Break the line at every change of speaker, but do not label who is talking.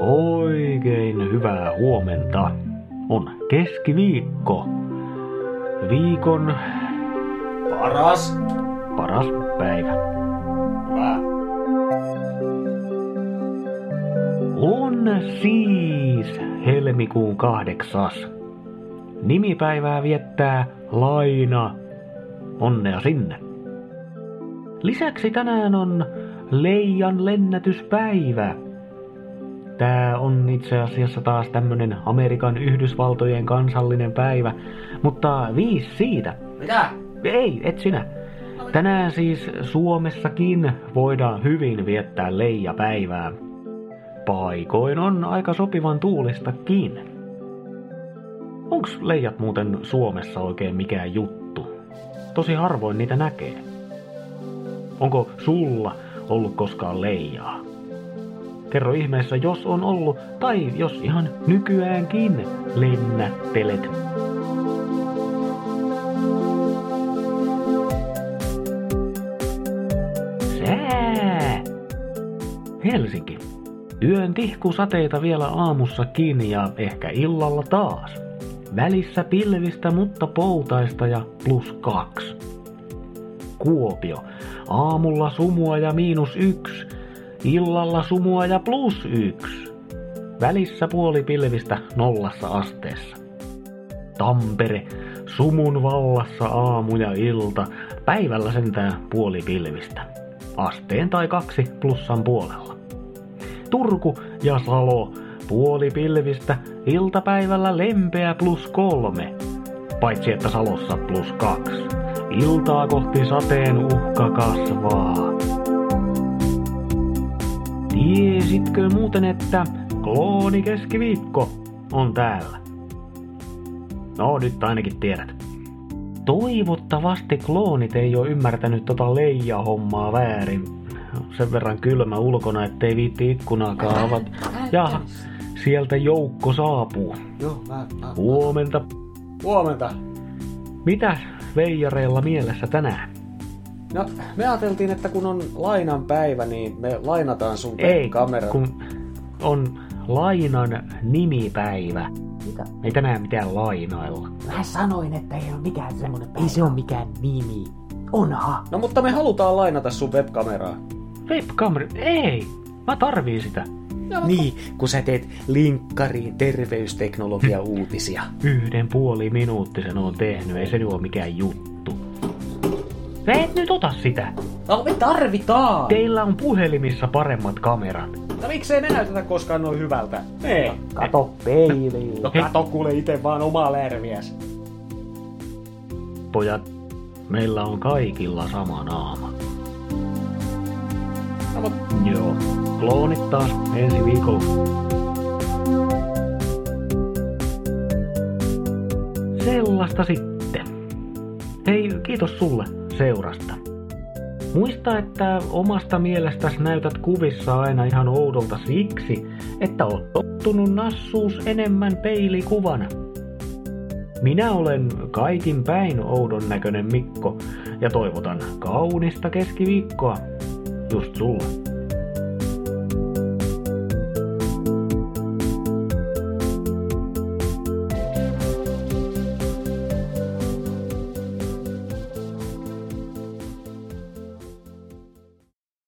Oikein hyvää huomenta. On keskiviikko. Viikon
Paras.
paras päivä.
Hyvä.
On siis helmikuun kahdeksas. Nimipäivää viettää Laina. Onnea sinne. Lisäksi tänään on Leijan lennätyspäivä. Tää on itse asiassa taas tämmönen Amerikan Yhdysvaltojen kansallinen päivä, mutta viisi siitä.
Mitä?
Ei, et sinä. Tänään siis Suomessakin voidaan hyvin viettää leijapäivää. Paikoin on aika sopivan tuulistakin. Onks leijat muuten Suomessa oikein mikään juttu? Tosi harvoin niitä näkee. Onko sulla ollut koskaan leijaa? Kerro ihmeessä, jos on ollut, tai jos ihan nykyäänkin lennättelet. Sää! Helsinki. Yön tihkusateita vielä aamussakin ja ehkä illalla taas. Välissä pilvistä, mutta poutaista ja plus kaksi. Kuopio. Aamulla sumua ja miinus yksi. Illalla sumua ja plus yksi. Välissä puoli pilvistä nollassa asteessa. Tampere. Sumun vallassa aamu ja ilta. Päivällä sentään puoli pilvistä. Asteen tai kaksi plussan puolella. Turku ja Salo. Puoli pilvistä. Iltapäivällä lempeä plus kolme. Paitsi että Salossa plus kaksi. Iltaa kohti sateen uhka kasvaa. Tiesitkö muuten, että klooni keskiviikko on täällä? No, nyt ainakin tiedät. Toivottavasti kloonit ei ole ymmärtänyt tota leija-hommaa väärin. Sen verran kylmä ulkona, ettei viitti ikkunaakaan avata. Ja sieltä joukko saapuu.
Joo, mä, mä.
Huomenta.
Huomenta.
Mitä veijareilla mielessä tänään?
No, me ajateltiin, että kun on lainan päivä, niin me lainataan sun
Ei,
kamera.
kun on lainan nimipäivä.
Mitä?
Ei tänään mitään lainailla.
Mä sanoin, että ei ole mikään semmonen päivä. Ei se ole mikään nimi. Onha.
No mutta me halutaan lainata sun webkameraa.
Webkamera, ei! Mä tarviin sitä.
Niin, kun sä teet linkkariin terveysteknologia-uutisia.
Yhden puoli minuuttisen on tehnyt, ei se ole mikään juttu. Sä et nyt ota sitä.
No me tarvitaan!
Teillä on puhelimissa paremmat kamerat.
No miksei me näytetä koskaan noin hyvältä? Ei.
Kato peiliin.
No kato kuule itse vaan omaa lärviäs.
Pojat, meillä on kaikilla sama naama.
No, mut
Joo. Kloonit taas ensi viikolla. Sellaista sitten. Hei, kiitos sulle seurasta. Muista, että omasta mielestäsi näytät kuvissa aina ihan oudolta siksi, että oot tottunut nassuus enemmän peilikuvana. Minä olen kaikin päin oudon näköinen Mikko ja toivotan kaunista keskiviikkoa just sulle.